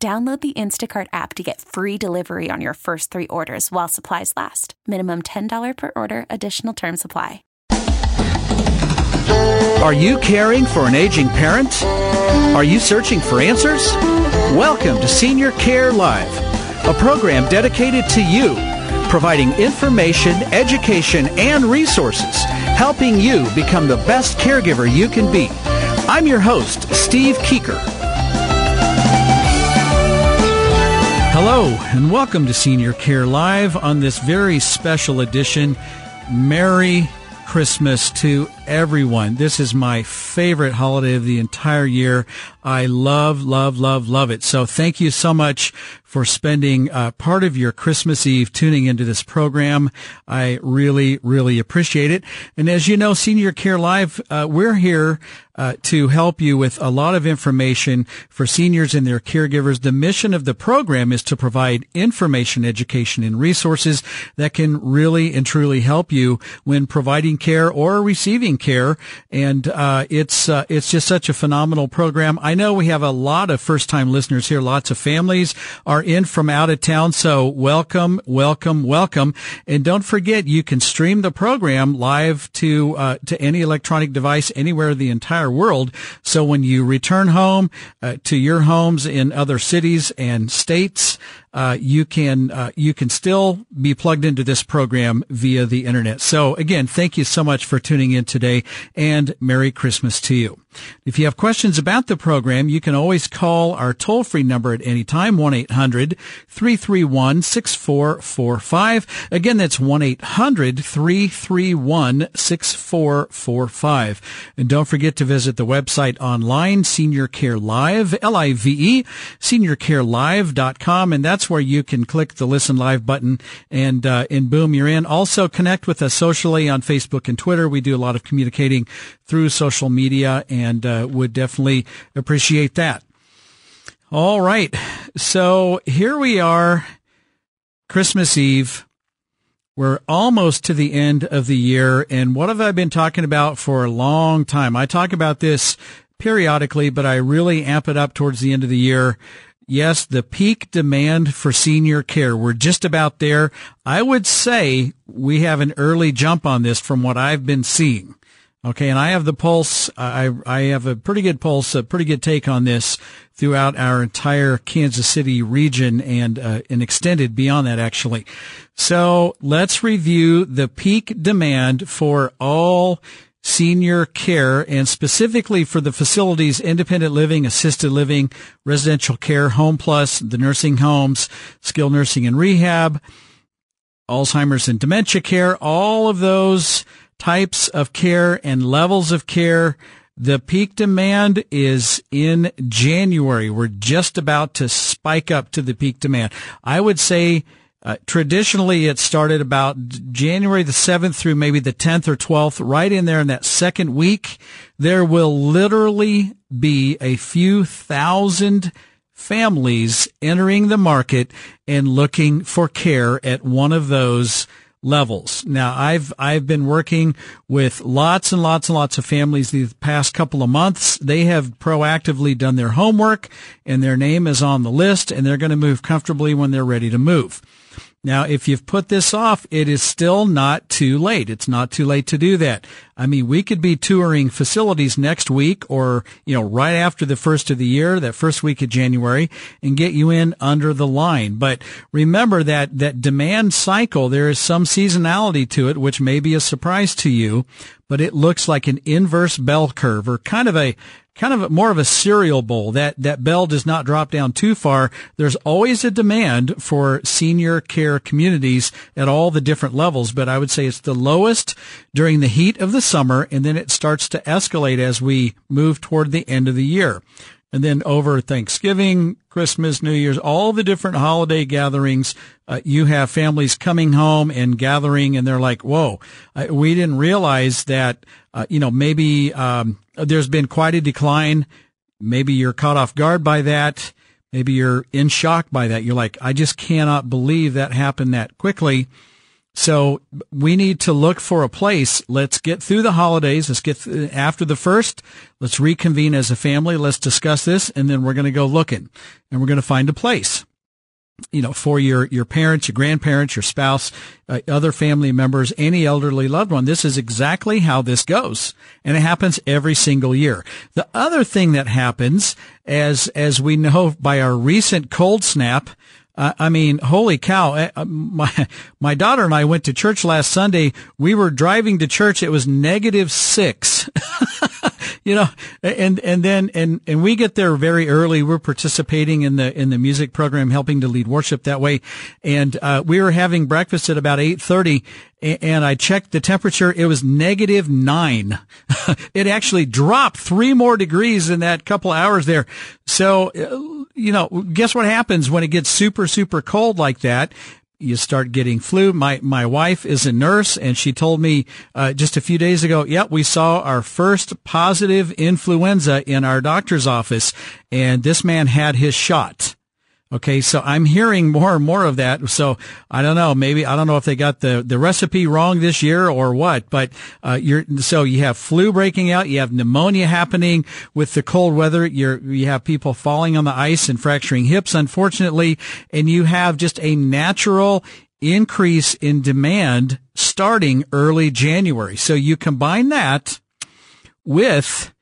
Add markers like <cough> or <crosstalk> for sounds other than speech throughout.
Download the Instacart app to get free delivery on your first three orders while supplies last. Minimum $10 per order, additional term supply. Are you caring for an aging parent? Are you searching for answers? Welcome to Senior Care Live, a program dedicated to you, providing information, education, and resources, helping you become the best caregiver you can be. I'm your host, Steve Keeker. Hello, and welcome to Senior Care Live on this very special edition. Merry Christmas to everyone. This is my favorite holiday of the entire year. I love, love, love, love it. So thank you so much for spending uh, part of your Christmas Eve tuning into this program. I really, really appreciate it. And as you know, Senior Care Live, uh, we're here uh, to help you with a lot of information for seniors and their caregivers. The mission of the program is to provide information, education, and resources that can really and truly help you when providing care or receiving care. And uh, it's uh, it's just such a phenomenal program. I know we have a lot of first time listeners here. Lots of families are in from out of town. So welcome, welcome, welcome. And don't forget, you can stream the program live to uh, to any electronic device anywhere in the entire world. So when you return home uh, to your homes in other cities and states, uh, you can uh, you can still be plugged into this program via the internet. So again, thank you so much for tuning in today, and Merry Christmas to you. If you have questions about the program, you can always call our toll free number at any time, 1-800-331-6445. Again, that's 1-800-331-6445. And don't forget to visit the website online, Senior Care Live, L-I-V-E, seniorcarelive.com. And that's where you can click the listen live button and, uh, and boom, you're in. Also connect with us socially on Facebook and Twitter. We do a lot of communicating through social media and uh, would definitely appreciate that. All right. So here we are, Christmas Eve. We're almost to the end of the year. And what have I been talking about for a long time? I talk about this periodically, but I really amp it up towards the end of the year. Yes, the peak demand for senior care. We're just about there. I would say we have an early jump on this from what I've been seeing. Okay, and I have the pulse. I I have a pretty good pulse, a pretty good take on this throughout our entire Kansas City region and uh, and extended beyond that actually. So let's review the peak demand for all senior care and specifically for the facilities independent living, assisted living, residential care, home plus, the nursing homes, skilled nursing and rehab, Alzheimer's and dementia care, all of those types of care and levels of care. The peak demand is in January. We're just about to spike up to the peak demand. I would say uh, traditionally it started about January the 7th through maybe the 10th or 12th, right in there in that second week. There will literally be a few thousand families entering the market and looking for care at one of those levels. Now, I've I've been working with lots and lots and lots of families these past couple of months. They have proactively done their homework and their name is on the list and they're going to move comfortably when they're ready to move. Now, if you've put this off, it is still not too late. It's not too late to do that. I mean, we could be touring facilities next week or, you know, right after the first of the year, that first week of January and get you in under the line. But remember that, that demand cycle, there is some seasonality to it, which may be a surprise to you, but it looks like an inverse bell curve or kind of a kind of more of a cereal bowl. That, that bell does not drop down too far. There's always a demand for senior care communities at all the different levels, but I would say it's the lowest during the heat of the summer and then it starts to escalate as we move toward the end of the year. And then over Thanksgiving, Christmas, New Year's, all the different holiday gatherings, uh, you have families coming home and gathering and they're like, whoa, uh, we didn't realize that, uh, you know, maybe, um, there's been quite a decline. Maybe you're caught off guard by that. Maybe you're in shock by that. You're like, I just cannot believe that happened that quickly. So we need to look for a place. Let's get through the holidays. Let's get th- after the first. Let's reconvene as a family. Let's discuss this. And then we're going to go looking and we're going to find a place you know, for your, your parents, your grandparents, your spouse, uh, other family members, any elderly loved one. This is exactly how this goes. And it happens every single year. The other thing that happens, as, as we know by our recent cold snap, I mean, holy cow. Uh, uh, my, my daughter and I went to church last Sunday. We were driving to church. It was negative six. <laughs> you know, and, and then, and, and we get there very early. We're participating in the, in the music program, helping to lead worship that way. And, uh, we were having breakfast at about 830 and I checked the temperature. It was negative nine. <laughs> it actually dropped three more degrees in that couple hours there. So, uh, you know, guess what happens when it gets super, super cold like that? you start getting flu. My my wife is a nurse, and she told me uh, just a few days ago, "Yep, we saw our first positive influenza in our doctor's office, and this man had his shot." Okay, so I'm hearing more and more of that. So I don't know. Maybe I don't know if they got the the recipe wrong this year or what. But uh, you're so you have flu breaking out. You have pneumonia happening with the cold weather. You're you have people falling on the ice and fracturing hips, unfortunately, and you have just a natural increase in demand starting early January. So you combine that with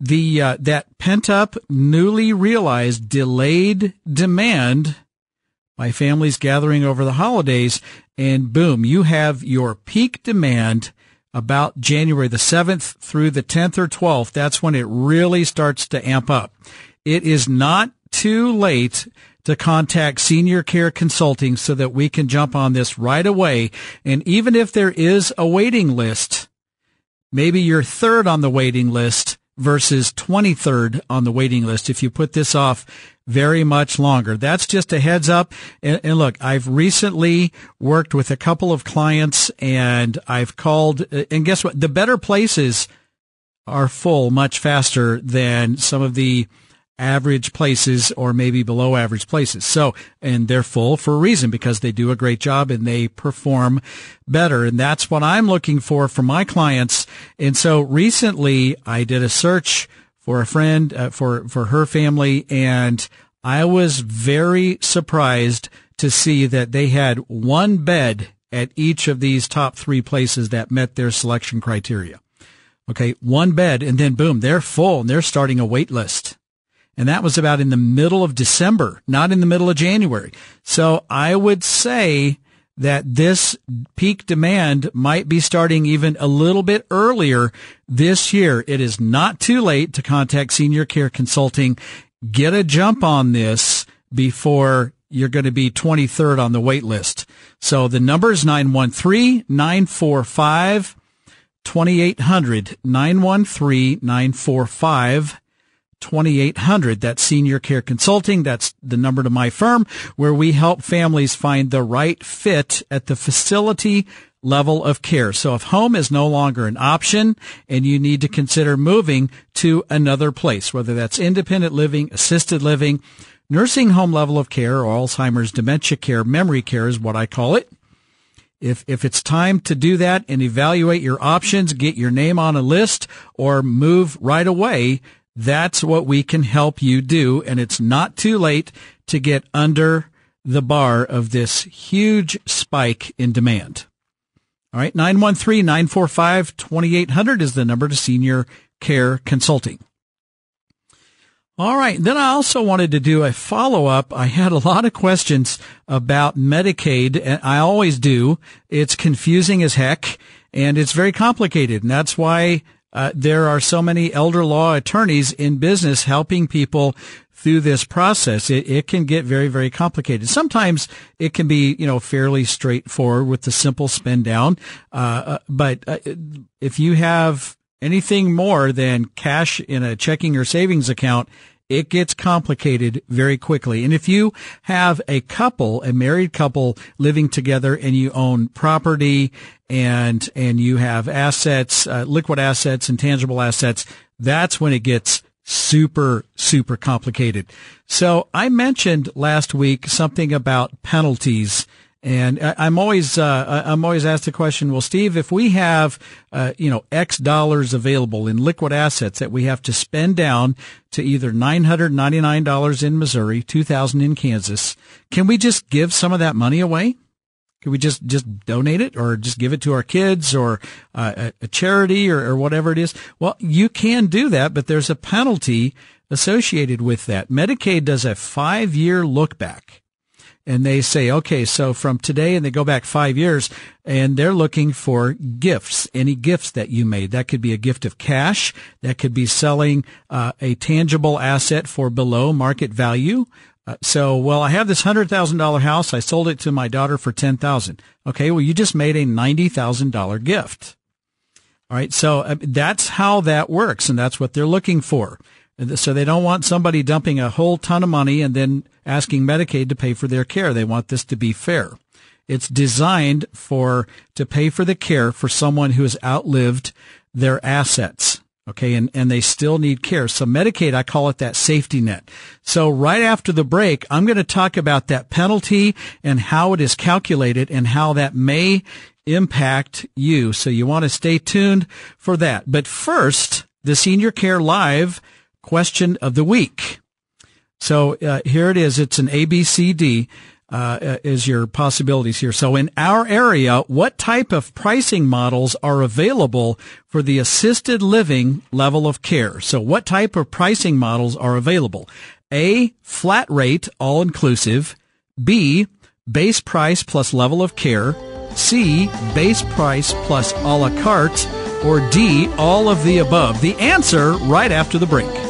the uh, that pent up, newly realized, delayed demand by families gathering over the holidays, and boom, you have your peak demand about January the 7th through the 10th or 12th. That's when it really starts to amp up. It is not too late to contact Senior Care Consulting so that we can jump on this right away. And even if there is a waiting list, maybe you're third on the waiting list, versus 23rd on the waiting list if you put this off very much longer. That's just a heads up. And, and, look, I've recently worked with a couple of clients and I've called, and guess what? The better places are full much faster than some of the average places or maybe below average places. So, and they're full for a reason because they do a great job and they perform better. And that's what I'm looking for for my clients. And so recently I did a search for a friend, uh, for, for her family and I was very surprised to see that they had one bed at each of these top three places that met their selection criteria. Okay. One bed and then boom, they're full and they're starting a wait list. And that was about in the middle of December, not in the middle of January. So I would say that this peak demand might be starting even a little bit earlier this year. It is not too late to contact Senior Care Consulting. Get a jump on this before you're going to be 23rd on the wait list. So the number is 913 945 2800 913 945 2800. That's Senior Care Consulting. That's the number to my firm where we help families find the right fit at the facility level of care. So if home is no longer an option and you need to consider moving to another place, whether that's independent living, assisted living, nursing home level of care, or Alzheimer's dementia care, memory care is what I call it. If, if it's time to do that and evaluate your options, get your name on a list or move right away that's what we can help you do. And it's not too late to get under the bar of this huge spike in demand. All right. 913-945-2800 is the number to senior care consulting. All right. Then I also wanted to do a follow up. I had a lot of questions about Medicaid and I always do. It's confusing as heck and it's very complicated. And that's why uh, there are so many elder law attorneys in business helping people through this process. It, it can get very, very complicated. Sometimes it can be, you know, fairly straightforward with the simple spin down. Uh, uh, but uh, if you have anything more than cash in a checking or savings account, it gets complicated very quickly. And if you have a couple, a married couple living together and you own property and, and you have assets, uh, liquid assets and tangible assets, that's when it gets super, super complicated. So I mentioned last week something about penalties and I'm always uh, I'm always asked the question, well, Steve, if we have uh, you know X dollars available in liquid assets that we have to spend down to either nine hundred ninety nine dollars in Missouri, two thousand in Kansas, can we just give some of that money away? Can we just just donate it, or just give it to our kids, or uh, a, a, charity, or, or whatever it is? Well, you can do that, but there's a penalty associated with that. Medicaid does a five year look back and they say, okay, so from today, and they go back five years, and they're looking for gifts, any gifts that you made. That could be a gift of cash. That could be selling uh, a tangible asset for below market value. Uh, so, well, I have this hundred thousand dollar house. I sold it to my daughter for ten thousand. Okay, well, you just made a ninety thousand dollar gift. All right, so uh, that's how that works, and that's what they're looking for. So they don't want somebody dumping a whole ton of money and then asking Medicaid to pay for their care. They want this to be fair. It's designed for, to pay for the care for someone who has outlived their assets. Okay. And, and they still need care. So Medicaid, I call it that safety net. So right after the break, I'm going to talk about that penalty and how it is calculated and how that may impact you. So you want to stay tuned for that. But first, the Senior Care Live question of the week. So uh, here it is. It's an ABCD. Uh, is your possibilities here. So in our area, what type of pricing models are available for the assisted living level of care? So what type of pricing models are available? A, flat rate, all inclusive. B, base price plus level of care. C, base price plus a la carte. Or D, all of the above. The answer right after the break.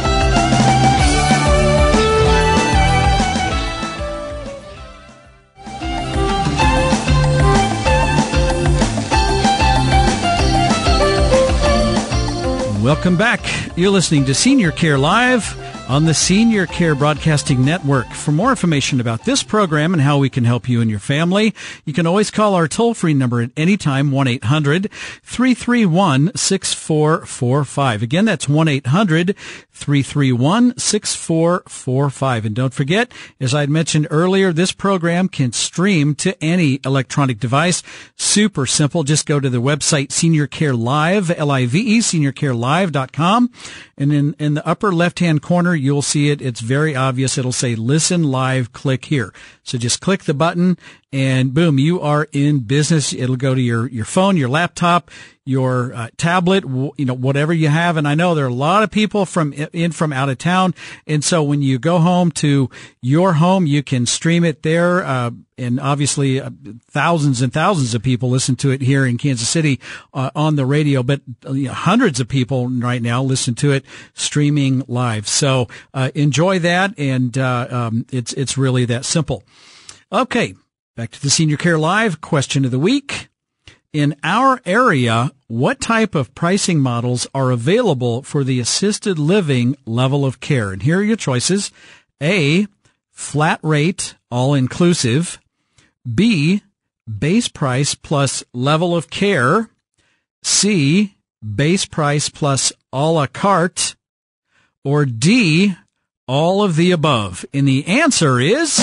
Welcome back. You're listening to Senior Care Live on the Senior Care Broadcasting Network. For more information about this program and how we can help you and your family, you can always call our toll free number at any time, 1-800-331-6445. Again, that's 1-800-331-6445. And don't forget, as I had mentioned earlier, this program can stream to any electronic device. Super simple. Just go to the website Senior Care Live, L-I-V-E, seniorcarelive.com. And in, in the upper left-hand corner, you'll see it. It's very obvious. It'll say listen live, click here. So just click the button and boom, you are in business. It'll go to your, your phone, your laptop, your uh, tablet, you know, whatever you have. And I know there are a lot of people from in from out of town. And so when you go home to your home, you can stream it there. Uh, and obviously uh, thousands and thousands of people listen to it here in Kansas City uh, on the radio, but uh, you know, hundreds of people right now listen to it streaming live. So uh, enjoy that. And um, it's, it's really that simple. Okay. Back to the Senior Care Live question of the week. In our area, what type of pricing models are available for the assisted living level of care? And here are your choices. A, flat rate, all inclusive. B, base price plus level of care. C, base price plus a la carte. Or D, all of the above. And the answer is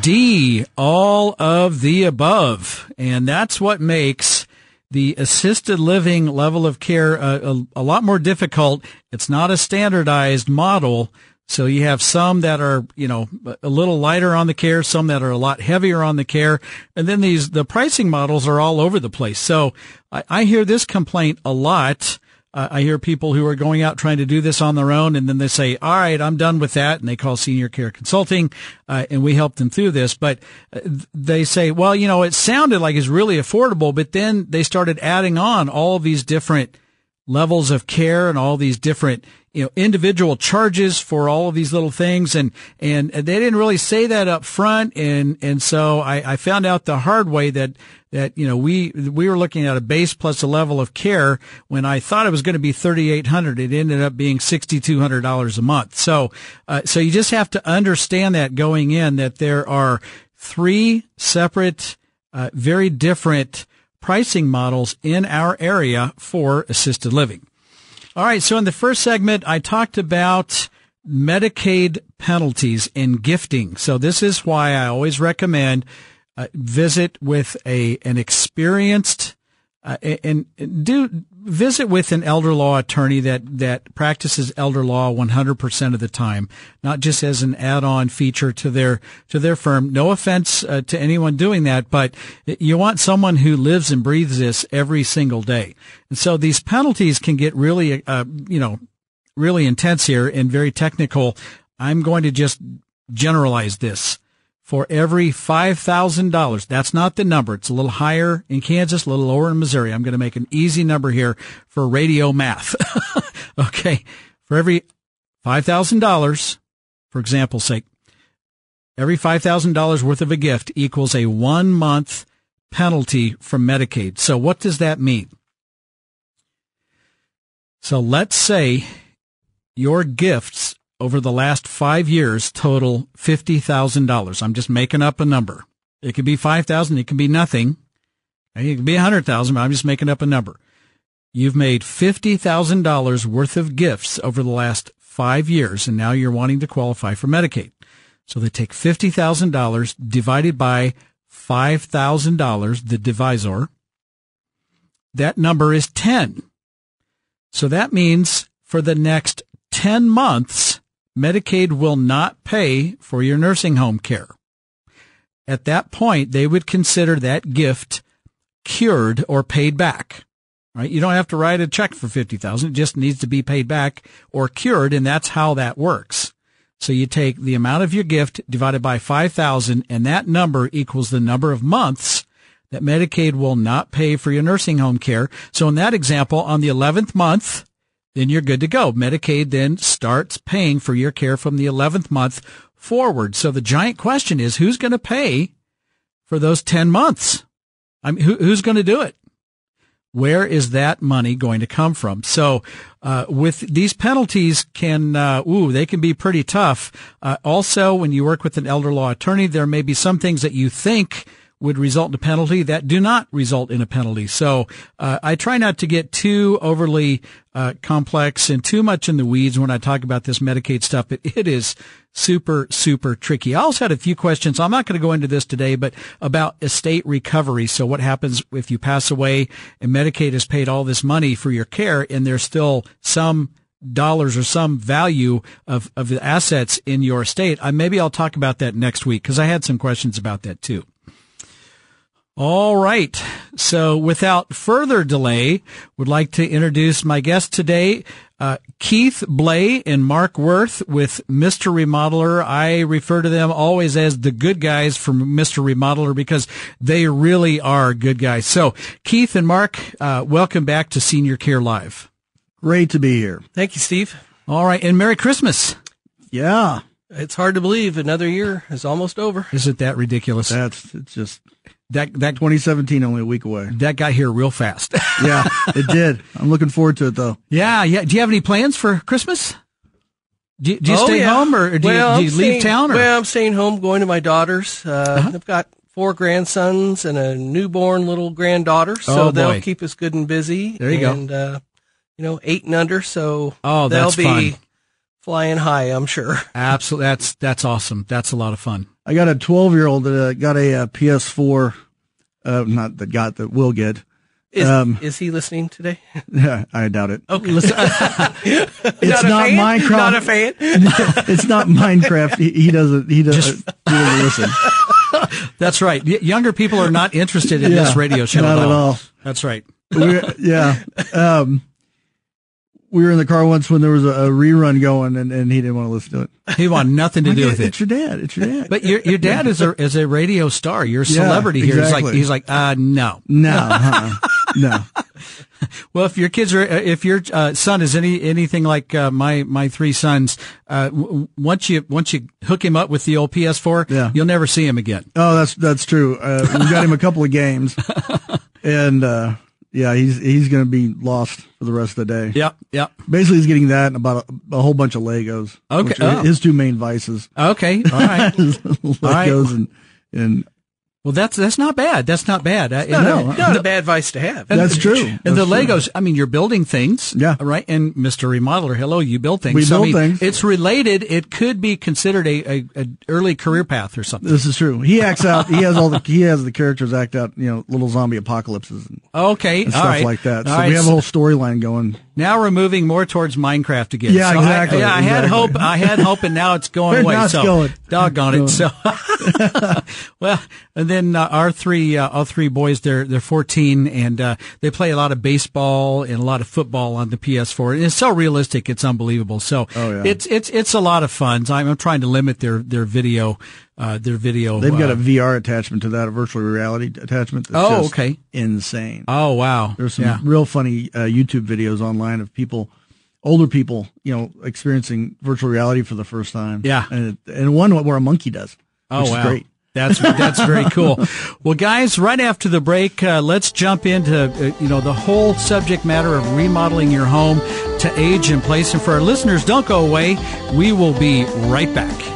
D, all of the above. And that's what makes the assisted living level of care a, a, a, lot more difficult. It's not a standardized model. So you have some that are, you know, a little lighter on the care, some that are a lot heavier on the care. And then these, the pricing models are all over the place. So I, I hear this complaint a lot Uh, I hear people who are going out trying to do this on their own, and then they say, "All right, I'm done with that," and they call Senior Care Consulting, uh, and we help them through this. But uh, they say, "Well, you know, it sounded like it's really affordable," but then they started adding on all these different levels of care and all these different you know individual charges for all of these little things. And and they didn't really say that up front. And and so I, I found out the hard way that that you know we we were looking at a base plus a level of care when I thought it was going to be thirty eight hundred. It ended up being sixty two hundred dollars a month. So uh, so you just have to understand that going in that there are three separate uh, very different pricing models in our area for assisted living. All right. So in the first segment, I talked about Medicaid penalties and gifting. So this is why I always recommend uh, visit with a an experienced uh, and do visit with an elder law attorney that, that practices elder law 100% of the time, not just as an add-on feature to their, to their firm. No offense uh, to anyone doing that, but you want someone who lives and breathes this every single day. And so these penalties can get really, uh, you know, really intense here and very technical. I'm going to just generalize this for every $5,000. That's not the number. It's a little higher in Kansas, a little lower in Missouri. I'm going to make an easy number here for radio math. <laughs> okay. For every $5,000, for example's sake, every $5,000 worth of a gift equals a one month penalty from Medicaid. So what does that mean? So let's say your gifts over the last five years total $50,000. I'm just making up a number. It could be 5,000. It could be nothing. It could be 100,000, but I'm just making up a number. You've made $50,000 worth of gifts over the last five years, and now you're wanting to qualify for Medicaid. So they take $50,000 divided by $5,000, the divisor. That number is 10. So that means for the next 10 months, Medicaid will not pay for your nursing home care. At that point, they would consider that gift cured or paid back. Right? You don't have to write a check for 50,000. It just needs to be paid back or cured. And that's how that works. So you take the amount of your gift divided by 5,000 and that number equals the number of months that Medicaid will not pay for your nursing home care. So in that example, on the 11th month, then you're good to go. Medicaid then starts paying for your care from the 11th month forward. So the giant question is who's going to pay for those 10 months? I mean, who, who's going to do it? Where is that money going to come from? So, uh, with these penalties can, uh, ooh, they can be pretty tough. Uh, also, when you work with an elder law attorney, there may be some things that you think would result in a penalty that do not result in a penalty. So uh, I try not to get too overly uh, complex and too much in the weeds when I talk about this Medicaid stuff. It, it is super, super tricky. I also had a few questions. I'm not going to go into this today, but about estate recovery. So what happens if you pass away and Medicaid has paid all this money for your care and there's still some dollars or some value of, of the assets in your estate. I, maybe I'll talk about that next week because I had some questions about that too. All right. So without further delay, would like to introduce my guest today, uh, Keith Blay and Mark Worth with Mr. Remodeler. I refer to them always as the good guys from Mr. Remodeler because they really are good guys. So Keith and Mark, uh, welcome back to Senior Care Live. Great to be here. Thank you, Steve. All right. And Merry Christmas. Yeah. It's hard to believe another year is almost over. Is it that ridiculous? That's it's just that that 2017 only a week away. That got here real fast. <laughs> yeah, it did. I'm looking forward to it though. Yeah, yeah. Do you have any plans for Christmas? Do you, do you oh, stay yeah. home or do well, you, do you leave staying, town? Or? Well, I'm staying home, going to my daughter's. Uh, uh-huh. I've got four grandsons and a newborn little granddaughter, so oh, they'll keep us good and busy. There you and, go. Uh, you know, eight and under, so oh, they'll that's be fun. flying high. I'm sure. <laughs> Absolutely, that's that's awesome. That's a lot of fun. I got a 12 year old that uh, got a, a uh, PS4 uh, not that got that will get. Is, um, is he listening today? <laughs> Yeah, I doubt it. Okay. <laughs> <laughs> it's not, not Minecraft. Not a fan. it's not Minecraft. He, he doesn't. He doesn't. Just, he doesn't listen. That's right. Y- younger people are not interested in yeah, this radio show not at all. At all. That's right. We're, yeah. Um, we were in the car once when there was a, a rerun going, and, and he didn't want to listen to it. <laughs> He wanted nothing to do with it. It's your dad. It's your dad. But your your dad is a is a radio star. You're a Yeah, celebrity here. He's like he's like uh no. no, <laughs> uh-uh. no. <laughs> Well, if your kids are, uh, if your uh, son is any anything like uh, my my three sons, uh, w- once you once you hook him up with the old PS4, Yeah. you'll never see him again. Oh, that's that's true. Uh, we got him a couple of games, and uh, yeah, he's he's going to be lost for the rest of the day. Yep, yep. Basically, he's getting that and about a, a whole bunch of Legos. Okay. which Oh. his two main vices. Okay, <laughs> all right. Legos right. and and Well, that's that's not bad. That's not bad. Uh, Not, and a, the- not a bad vice to have. that's true. And the That's true. Legos, I mean, you're building things. Yeah. Right. And Mr. Remodeler, hello, you build things. We So, I build mean, things. It's related. It could be considered a, a, a early career path or something. This is true. He acts out. He has all the. He has the characters act out. You know, little zombie apocalypses and, Okay. and stuff right. like that. So All right, we have a whole storyline going. now we're moving more towards Minecraft again. Yeah, So I- exactly, yeah, I had hope. I had hope, and now it's going <laughs> away. now so going. doggone it. So, <laughs> well, and then uh, our three, uh, our three boys, they're they're 14, and uh, they play a lot of baseball and a lot of football on the PS4. And it's so realistic, it's unbelievable. So, Oh, yeah. it's it's it's a lot of fun. So I'm, I'm trying to limit their their video, uh, their video. They've got uh, a VR attachment to that, a virtual reality attachment. That's Oh, okay. Insane. Oh wow! There's some yeah. real funny uh, YouTube videos online of people, older people, you know, experiencing virtual reality for the first time. Yeah. and and one where a monkey does. Oh wow. great. That's that's very <laughs> cool. Well, guys, right after the break, uh, let's jump into uh, you know the whole subject matter of remodeling your home to age and place. And for our listeners, don't go away. We will be right back.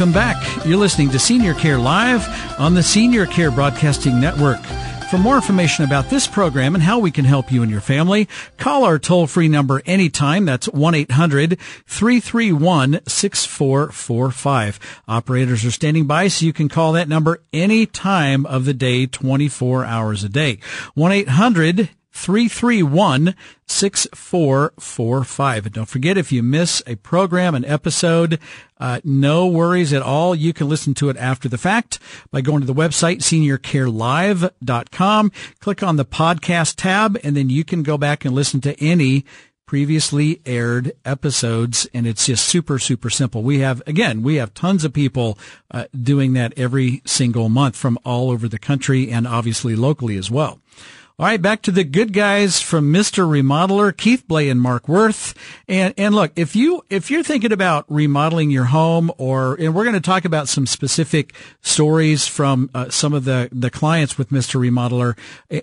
Welcome back. You're listening to Senior Care Live on the Senior Care Broadcasting Network. For more information about this program and how we can help you and your family, call our toll-free number anytime. That's 1-800-331-6445. Operators are standing by so you can call that number any time of the day, 24 hours a day. 1-800 331 6445. And don't forget, if you miss a program, an episode, uh, no worries at all. You can listen to it after the fact by going to the website, seniorcarelive.com. Click on the podcast tab, and then you can go back and listen to any previously aired episodes and it's just super super simple we have again we have tons of people uh, doing that every single month from all over the country and obviously locally as well all right, back to the good guys from Mr. Remodeler, Keith Blay and Mark Worth. And, and look, if you, if you're thinking about remodeling your home or, and we're going to talk about some specific stories from uh, some of the, the clients with Mr. Remodeler.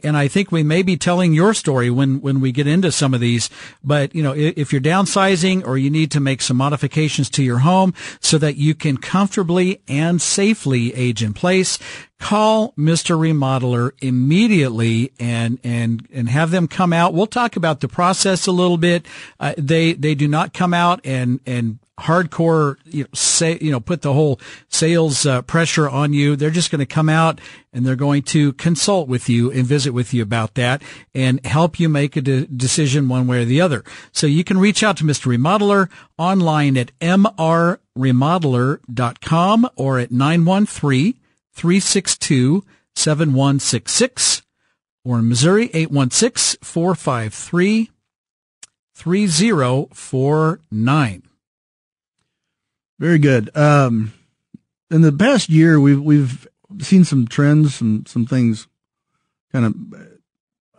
And I think we may be telling your story when, when we get into some of these. But, you know, if you're downsizing or you need to make some modifications to your home so that you can comfortably and safely age in place, call Mr. Remodeler immediately and, and, and have them come out. We'll talk about the process a little bit. Uh, they, they do not come out and, and hardcore, you know, say, you know, put the whole sales uh, pressure on you. They're just going to come out and they're going to consult with you and visit with you about that and help you make a de- decision one way or the other. So you can reach out to Mr. Remodeler online at mrremodeler.com or at 913 362 7166 or in Missouri 816 453 3049. Very good. Um, in the past year, we've we've seen some trends, some some things, kind of.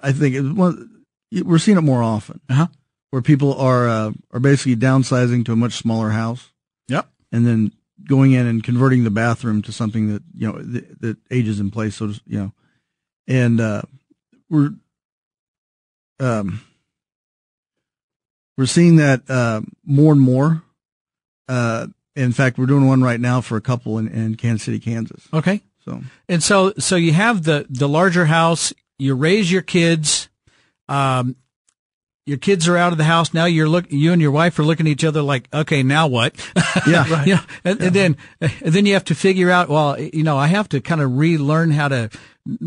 I think it, one, we're seeing it more often, Uh-huh. where people are uh, are basically downsizing to a much smaller house, Yep. and then going in and converting the bathroom to something that you know that, that ages in place. So to- you know, and uh, we're um, we're seeing that uh, more and more. Uh, in fact, we're doing one right now for a couple in, in Kansas City, Kansas. Okay. So And so, so you have the, the larger house, you raise your kids, um, your kids are out of the house now. You're look, you and your wife are looking at each other like, okay, now what? Yeah. <laughs> right. you know, and, yeah. and then, and then you have to figure out, well, you know, I have to kind of relearn how to,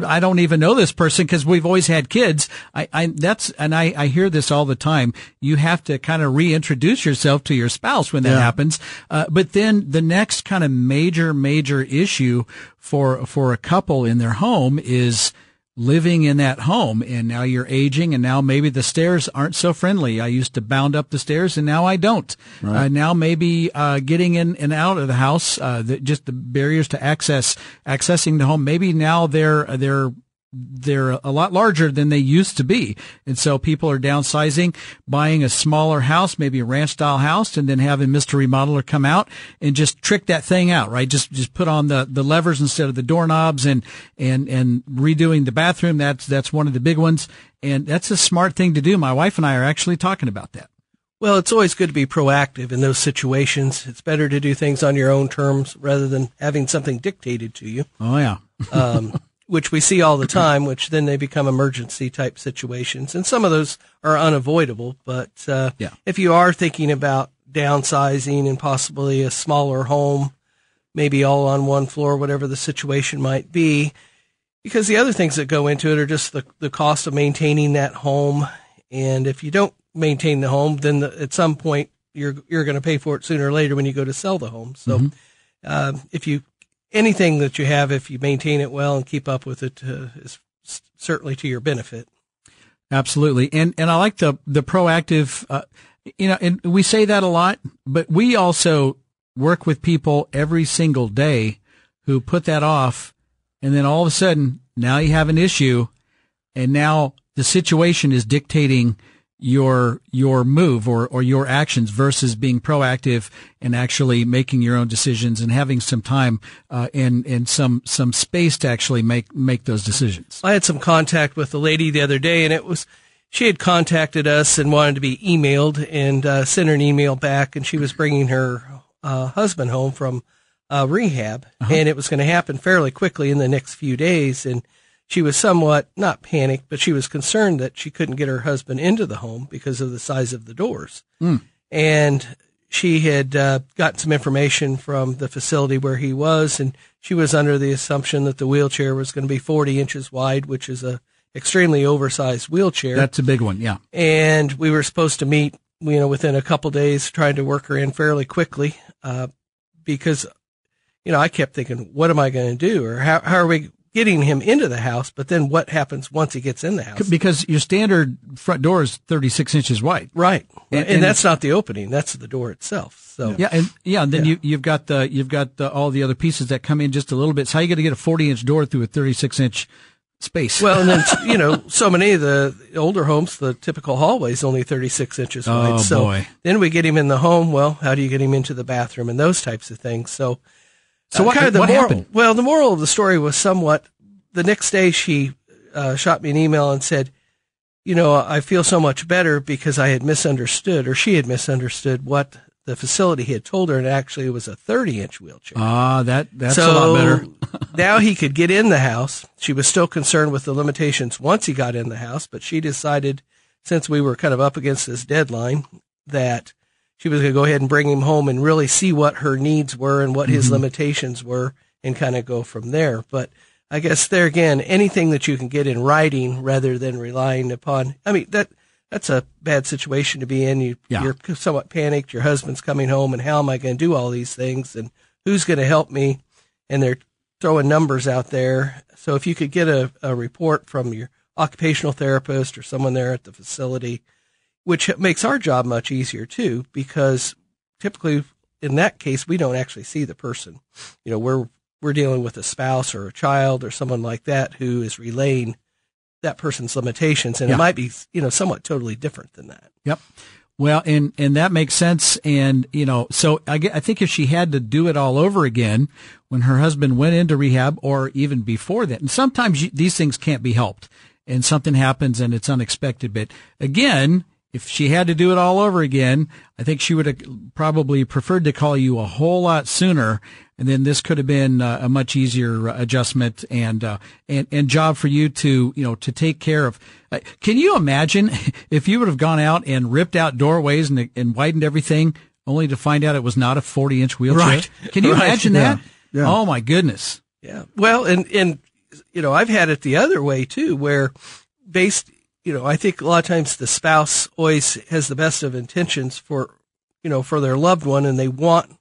I don't even know this person because we've always had kids. I, I, that's, and I, I hear this all the time. You have to kind of reintroduce yourself to your spouse when that yeah. happens. Uh, but then the next kind of major, major issue for, for a couple in their home is, living in that home and now you're aging and now maybe the stairs aren't so friendly. I used to bound up the stairs and now I don't. Right. Uh, now maybe, uh, getting in and out of the house, uh, the, just the barriers to access, accessing the home, maybe now they're, they're they're a lot larger than they used to be. And so people are downsizing, buying a smaller house, maybe a ranch style house, and then having Mr. Remodeler come out and just trick that thing out, right? Just, just put on the, the levers instead of the doorknobs and, and, and redoing the bathroom. That's, that's one of the big ones. And that's a smart thing to do. My wife and I are actually talking about that. Well, it's always good to be proactive in those situations. It's better to do things on your own terms rather than having something dictated to you. Oh, yeah. um, <laughs> which we see all the time, which then they become emergency type situations. And some of those are unavoidable. But uh, yeah. if you are thinking about downsizing and possibly a smaller home, maybe all on one floor, whatever the situation might be, because the other things that go into it are just the, the cost of maintaining that home. And if you don't maintain the home, then the, at some point you're you're going to pay for it sooner or later when you go to sell the home. So mm-hmm. uh, if you anything that you have, if you maintain it well and keep up with it, uh, is certainly to your benefit. Absolutely, and and I like the the proactive. Uh, you know, and we say that a lot, but we also work with people every single day who put that off, and then all of a sudden now you have an issue, and now the situation is dictating your your move or or your actions versus being proactive and actually making your own decisions and having some time uh, and and some some space to actually make make those decisions. I had some contact with a lady the other day, and it was she had contacted us and wanted to be emailed and uh, sent her an email back, and she was bringing her uh, husband home from uh, rehab, uh-huh. and it was going to happen fairly quickly in the next few days, and she was somewhat not panicked, but she was concerned that she couldn't get her husband into the home because of the size of the doors. Mm. And she had uh, gotten some information from the facility where he was, and she was under the assumption that the wheelchair was going to be 40 inches wide, which is a extremely oversized wheelchair. That's a big one, yeah. And we were supposed to meet, you know, within a couple days, trying to work her in fairly quickly, uh, because, you know, I kept thinking, what am I going to do, or how how are we getting him into the house, but then what happens once he gets in the house? Because your standard front door is 36 inches wide. Right. And, and, and that's not the opening. That's the door itself. So yeah. And yeah. And then yeah. you, you've got the, you've got the, all the other pieces that come in just a little bit. So how are you going to get a 40 inch door through a 36 inch space? Well, and then, <laughs> you know, so many of the older homes, the typical hallway is only 36 inches oh, wide. Oh, so boy. then we get him in the home. Well, how do you get him into the bathroom and those types of things? So, so what, kind of the what moral, happened? Well, the moral of the story was somewhat. The next day, she uh, shot me an email and said, "You know, I feel so much better because I had misunderstood, or she had misunderstood what the facility had told her, and actually it was a 30 inch wheelchair. Ah, that that's so a lot better. <laughs> now he could get in the house. She was still concerned with the limitations once he got in the house, but she decided, since we were kind of up against this deadline, that she was going to go ahead and bring him home and really see what her needs were and what his mm-hmm. limitations were and kind of go from there. But I guess there again, anything that you can get in writing rather than relying upon, I mean, that, that's a bad situation to be in. You, yeah. You're somewhat panicked. Your husband's coming home and how am I going to do all these things and who's going to help me? And they're throwing numbers out there. So if you could get a, a report from your occupational therapist or someone there at the facility, which makes our job much easier too, because typically in that case, we don't actually see the person. You know, we're, we're dealing with a spouse or a child or someone like that who is relaying that person's limitations. And yeah. it might be, you know, somewhat totally different than that. Yep. Well, and, and that makes sense. And, you know, so I, I think if she had to do it all over again when her husband went into rehab or even before that, and sometimes you, these things can't be helped and something happens and it's unexpected. But again, if she had to do it all over again, I think she would have probably preferred to call you a whole lot sooner. And then this could have been uh, a much easier adjustment and, uh, and, and job for you to, you know, to take care of. Uh, can you imagine <laughs> if you would have gone out and ripped out doorways and, and widened everything only to find out it was not a 40 inch wheelchair? Right. <laughs> Can you <laughs> Right. imagine Yeah. that? Yeah. Oh my goodness. Yeah. Well, and, and, you know, I've had it the other way too, where based, you know, I think a lot of times the spouse always has the best of intentions for, you know, for their loved one and they want,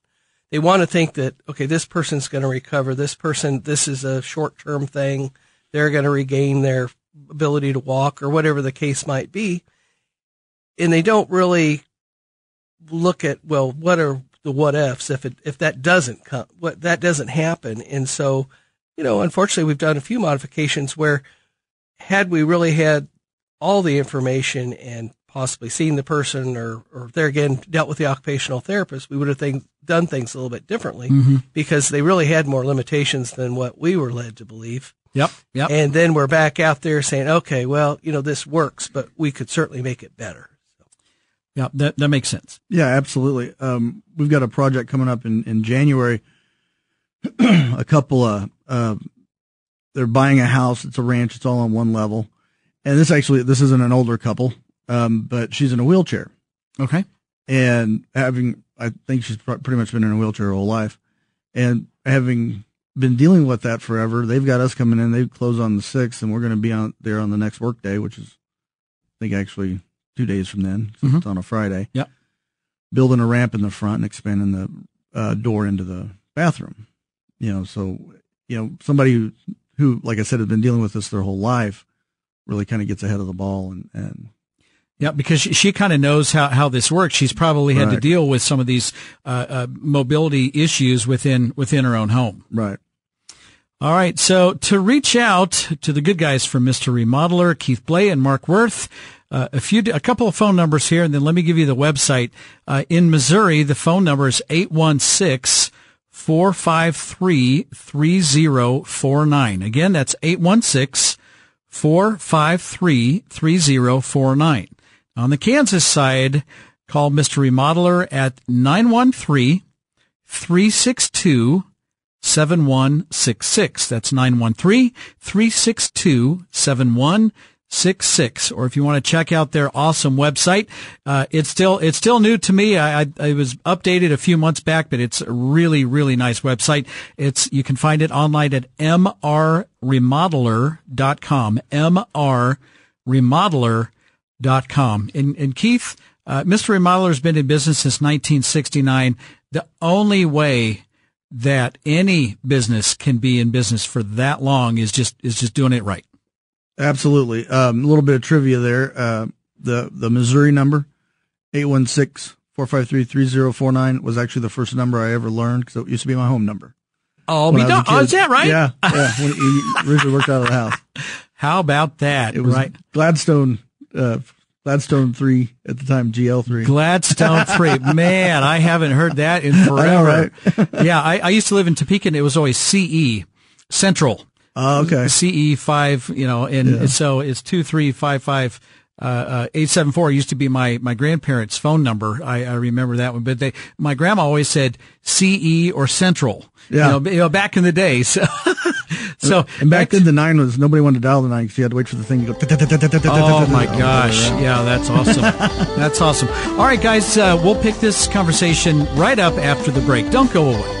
they want to think that, okay, this person's going to recover. This person, this is a short term thing. They're going to regain their ability to walk or whatever the case might be. And they don't really look at, well, what are the what ifs if it, if that doesn't come, what that doesn't happen. And so, you know, unfortunately, we've done a few modifications where had we really had all the information and possibly seen the person or, or there again dealt with the occupational therapist, we would have thing, done things a little bit differently because they really had more limitations than what we were led to believe. Yep. Yep. And then we're back out there saying, okay, well, you know, this works, but we could certainly make it better. Yeah. That, that makes sense. Yeah, absolutely. Um, we've got a project coming up in, in January. <clears throat> a couple of, uh, they're buying a house. It's a ranch. It's all on one level. And this actually, this isn't an older couple, um, but she's in a wheelchair Okay. and having, I think she's pr- pretty much been in a wheelchair her whole life and having been dealing with that forever. They've got us coming in. They close on the sixth and we're going to be out there on the next work day, which is, I think actually two days from then. So Mhm. It's on a Friday. Yep. Building a ramp in the front and expanding the uh, door into the bathroom. You know, so, you know, somebody who, who, like I said, has been dealing with this their whole life really kind of gets ahead of the ball and, and Yeah, because she, she kind of knows how, how this works. She's probably had to deal with some of these uh, uh, mobility issues within within her own home. right. All right, so to reach out to the good guys from Mr. Remodeler, Keith Blay and Mark Worth, uh, a few, a couple of phone numbers here, and then let me give you the website. Uh, in Missouri, the phone number is 816 453 3049. Again, that's 816 453 3049. On the Kansas side, call Mr. Remodeler at 913 362 7166. That's 913-362-7166. Or if you want to check out their awesome website, uh, it's still, it's still new to me. I, I, it was updated a few months back, but it's a really, really nice website. It's, you can find it online at mrremodeler.com. mrremodeler.com. And, and Keith, uh, Mr. Remodeler has been in business since 1969. The only way that any business can be in business for that long is just is just doing it right. Absolutely. Um, a little bit of trivia there. Uh, the, the Missouri number, 816-453-3049 was actually the first number I ever learned because it used to be my home number. Oh, when me I was don't- oh, is that right? Yeah. <laughs> Yeah. When he originally worked out of the house. <laughs> How about that? It was right. Gladstone, uh, Gladstone 3 at the time, GL3. Gladstone three. <laughs> Man, I haven't heard that in forever. know, right? yeah, I, I used to live in Topeka and it was always CE Central. Oh, okay. CE five, you know, and Yeah. so it's two three five five uh, uh, eight seven four used to be my my grandparents' phone number. I, I remember that one, but they my grandma always said CE or Central. Yeah. you know, you know, back in the day. So, <laughs> so And back to- then, the nine was nobody wanted to dial the nine because you had to wait for the thing to go. Oh <laughs> my gosh. Yeah, that's awesome. that's awesome. All right, guys, uh, we'll pick this conversation right up after the break. Don't go away.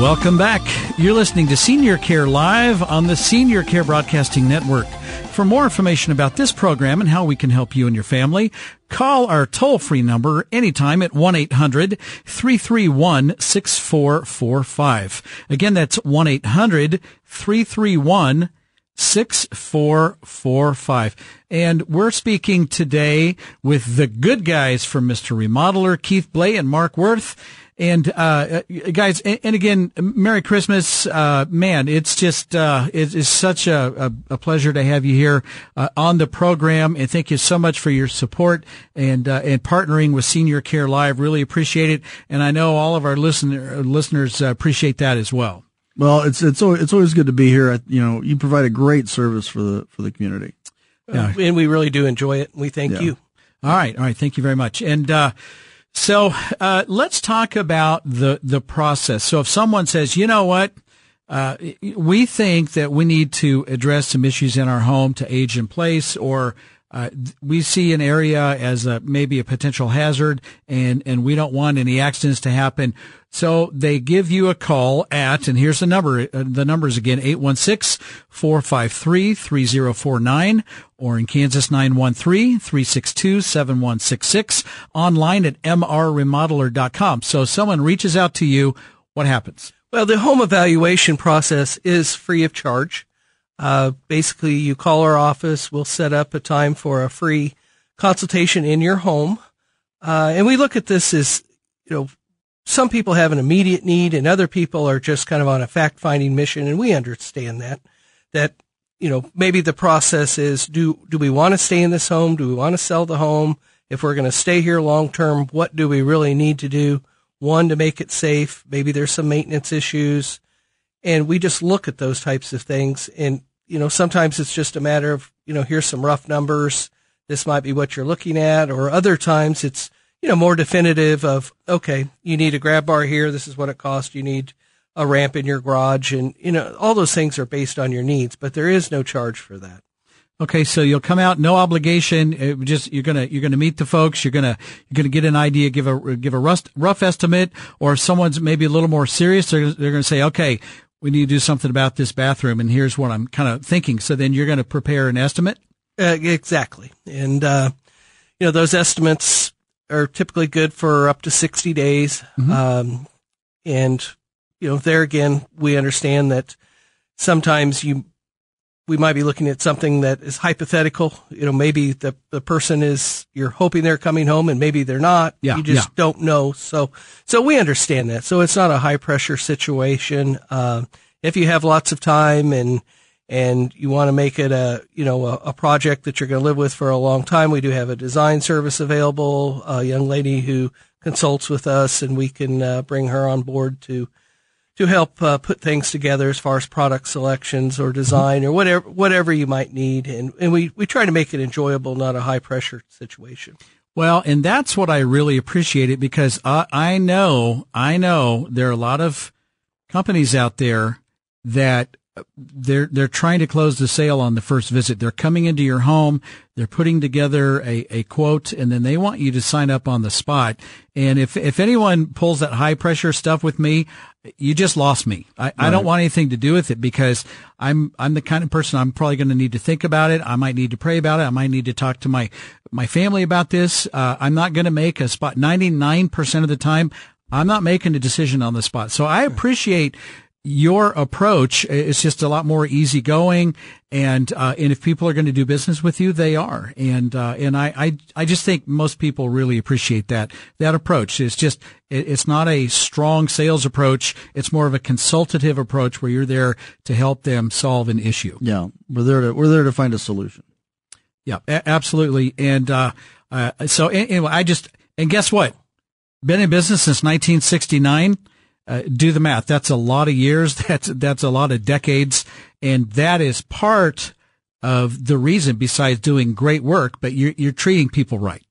Welcome back. You're listening to Senior Care Live on the Senior Care Broadcasting Network. For more information about this program and how we can help you and your family, call our toll-free number anytime at 1-800-331-6445. Again, that's 1-800-331 6445. And we're speaking today with the good guys from Mr. Remodeler, Keith Blay and Mark Worth. And uh, guys, and again, Merry Christmas, uh, man! It's just uh, it is such a, a, a, pleasure to have you here uh, on the program, and thank you so much for your support and uh, and partnering with Senior Care Live. Really appreciate it, and I know all of our listener listeners appreciate that as well. Well, it's it's always, it's always good to be here. You know, you provide a great service for the for the community. Yeah. and we really do enjoy it. We thank yeah. you. All right, all right. Thank you very much, and. So uh, let's talk about the the process. So if someone says, you know what, uh, we think that we need to address some issues in our home to age in place, or uh, we see an area as a, maybe a potential hazard, and and we don't want any accidents to happen. So they give you a call at, and here's the number, uh, the numbers again, 816-453-3049 or in Kansas 913-362-7166 online at mrremodeler.com. So someone reaches out to you. What happens? Well, the home evaluation process is free of charge. Uh, basically, you call our office. We'll set up a time for a free consultation in your home. Uh, and we look at this as, you know, some people have an immediate need and other people are just kind of on a fact finding mission. And we understand that, that, you know, maybe the process is do, do we want to stay in this home? Do we want to sell the home? If we're going to stay here long term, what do we really need to do? One, to make it safe. Maybe there's some maintenance issues. And we just look at those types of things. And, you know, sometimes it's just a matter of, you know, here's some rough numbers. This might be what you're looking at. Or other times it's, you know, more definitive of, okay, you need a grab bar here. This is what it costs. You need a ramp in your garage. And, you know, all those things are based on your needs, but there is no charge for that. Okay, so you'll come out, no obligation. It just you're gonna you're gonna meet the folks. You're gonna you're gonna get an idea, give a give a rough, rough estimate, or if someone's maybe a little more serious, they're they're gonna say, okay, we need to do something about this bathroom, and here's what I'm kind of thinking. So then you're gonna prepare an estimate. Uh, exactly, and uh, you know those estimates are typically good for up to 60 days. Mm-hmm. Um, and, you know, there again, we understand that sometimes you, we might be looking at something that is hypothetical. You know, maybe the, the person is, you're hoping they're coming home and maybe they're not. Yeah, you just yeah. don't know. So, so we understand that. So it's not a high pressure situation. Uh, if you have lots of time and, and you want to make it a you know a, a project that you're going to live with for a long time, we do have a design service available. A young lady who consults with us, and we can uh, bring her on board to to help uh, put things together as far as product selections or design or whatever whatever you might need. And and we we try to make it enjoyable, not a high pressure situation. Well, and that's what I really appreciate it because I, I know I know there are a lot of companies out there that they're they're trying to close the sale on the first visit. They're coming into your home, they're putting together a, a quote, and then they want you to sign up on the spot. And if if anyone pulls that high pressure stuff with me, you just lost me. I, right. I don't want anything to do with it because I'm I'm the kind of person I'm probably going to need to think about it. I might need to pray about it. I might need to talk to my my family about this. Uh, I'm not going to make a spot. Ninety nine percent of the time, I'm not making a decision on the spot. So I appreciate your approach It's just a lot more easygoing, and uh, and if people are going to do business with you, they are, and uh, and I, I I just think most people really appreciate that that approach. It's just it, it's not a strong sales approach; it's more of a consultative approach where you're there to help them solve an issue. Yeah, we're there to we're there to find a solution. Yeah, a- absolutely, and uh, uh so anyway, I just and guess what? Been in business since 1969 uh, do the math. That's a lot of years. <laughs> That's that's a lot of decades, and that is part of the reason. Besides doing great work, but you're you're treating people right.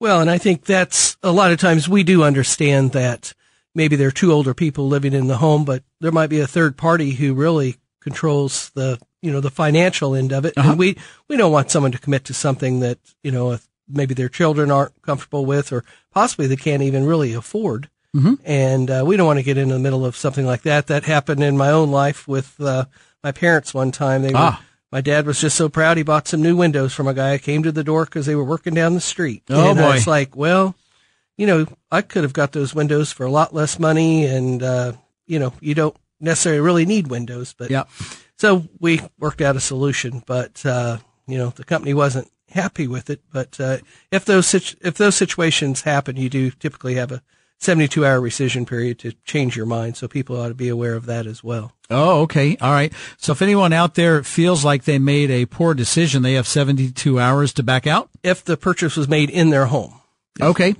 Well, and I think that's a lot of times we do understand that maybe there are two older people living in the home, but there might be a third party who really controls the you know the financial end of it, uh-huh. and we we don't want someone to commit to something that you know maybe their children aren't comfortable with, or possibly they can't even really afford. Mm-hmm. And uh, we don't want to get in the middle of something like that. That happened in my own life with uh, my parents one time. They ah. were, my dad was just so proud he bought some new windows from a guy who came to the door because they were working down the street. Oh and boy! I was like, well, you know, I could have got those windows for a lot less money, and uh, you know, you don't necessarily really need windows, but yeah. so we worked out a solution, but uh, you know the company wasn't happy with it. But uh, if those if those situations happen, you do typically have a 72 hour rescission period to change your mind. So people ought to be aware of that as well. Oh, okay. All right. So if anyone out there feels like they made a poor decision, they have 72 hours to back out? If the purchase was made in their home. Okay.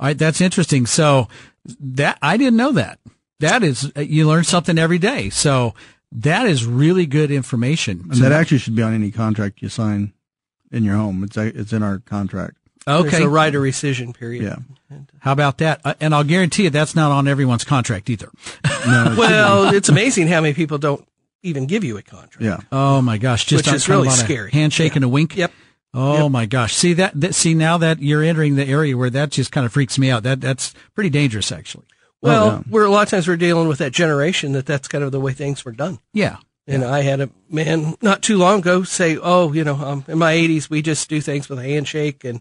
All right. That's interesting. So that, I didn't know that. That is, you learn something every day. So that is really good information. And that actually should be on any contract you sign in your home. It's it's in our contract. There's Okay. a right of rescission period. Yeah. How about that? Uh, and I'll guarantee you that's not on everyone's contract either. <laughs> No, it's- <laughs> Well, it's amazing how many people don't even give you a contract. yeah. Oh my gosh. Just Which on is kind of really on a scary. Handshake and a wink. Yep. Oh my gosh. See that, that, see now that you're entering the area where that just kind of freaks me out. That, that's pretty dangerous actually. Well, yeah. we're a lot of times we're dealing with that generation that that's kind of the way things were done. Yeah. And I had a man not too long ago say, "Oh, you know, um, in my 80s, we just do things with a handshake." And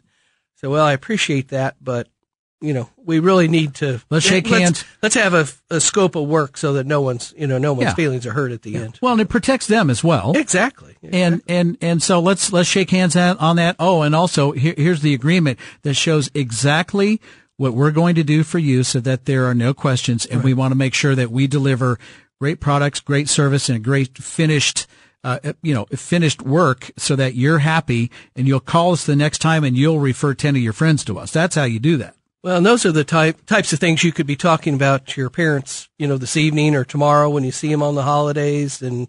so, well, I appreciate that, but you know, we really need to Let's shake hands. Let's have a, a scope of work so that no one's, you know, no one's Yeah. feelings are hurt at the end. Well, and it protects them as well. Exactly. And and and so let's let's shake hands on on that. Oh, and also here, here's the agreement that shows exactly what we're going to do for you, so that there are no questions, and we want to make sure that we deliver great products, great service, and a great finished. Uh, you know, finished work so that you're happy and you'll call us the next time and you'll refer 10 of your friends to us. That's how you do that. Well, and those are the type types of things you could be talking about to your parents, you know, this evening or tomorrow when you see them on the holidays, and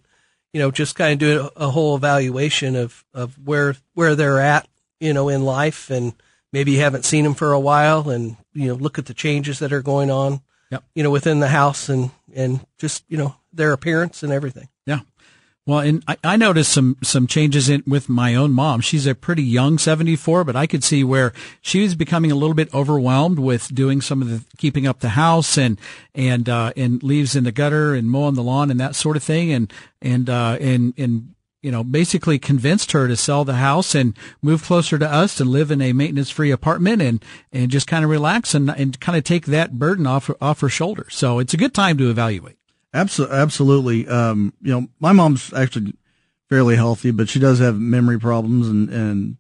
you know, just kind of do a, a whole evaluation of of where where they're at, you know, in life, and maybe you haven't seen them for a while, and you know, look at the changes that are going on, Yep. you know, within the house, and and just you know their appearance and everything. Yeah. Well, and I, I noticed some, some changes in with my own mom. She's a pretty young 74, but I could see where she was becoming a little bit overwhelmed with doing some of the keeping up the house and, and, uh, and leaves in the gutter and mowing the lawn and that sort of thing. And, and, uh, and, and, you know, basically convinced her to sell the house and move closer to us and live in a maintenance free apartment and, and just kind of relax and, and kind of take that burden off, off her shoulders. So it's a good time to evaluate. Abso- absolutely. Um, you know, my mom's actually fairly healthy, but she does have memory problems and, and,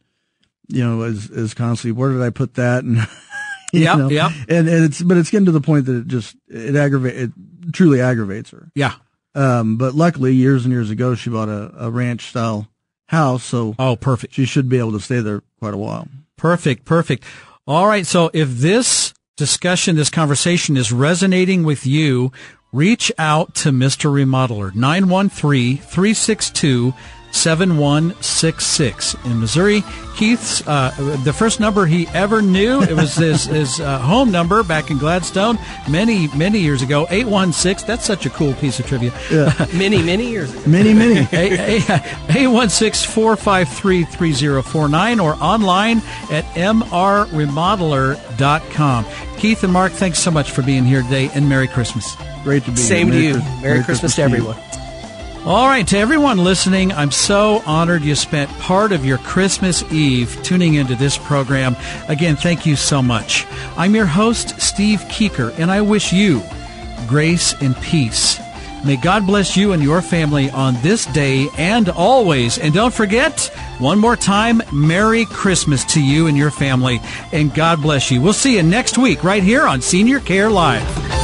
you know, is, is constantly, where did I put that? And, <laughs> know, yep. and, and it's, but it's getting to the point that it just, it aggravate, it truly aggravates her. Yeah. Um, but luckily years and years ago, she bought a, a ranch style house. So Oh, perfect. she should be able to stay there quite a while. Perfect, perfect. All right. So if this discussion, this conversation is resonating with you, reach out to Mr. Remodeler, 913-362-7166 in Missouri. Keith's, uh, the first number he ever knew, it was his, <laughs> his uh, home number back in Gladstone many, many years ago, 816. That's such a cool piece of trivia. Yeah. <laughs> Many many years ago. Many, many. <laughs> 816-453-3049 or online at mrremodeler.com. Keith and Mark, thanks so much for being here today and Merry Christmas. Great to be Same here. Same to you. Chris- Merry, Christmas, to you. everyone. All right, to everyone listening, I'm so honored you spent part of your Christmas Eve tuning into this program. Again, thank you so much. I'm your host, Steve Keeker, and I wish you grace and peace. May God bless you and your family on this day and always. And don't forget, one more time, Merry Christmas to you and your family, and God bless you. We'll see you next week right here on Senior Care Live.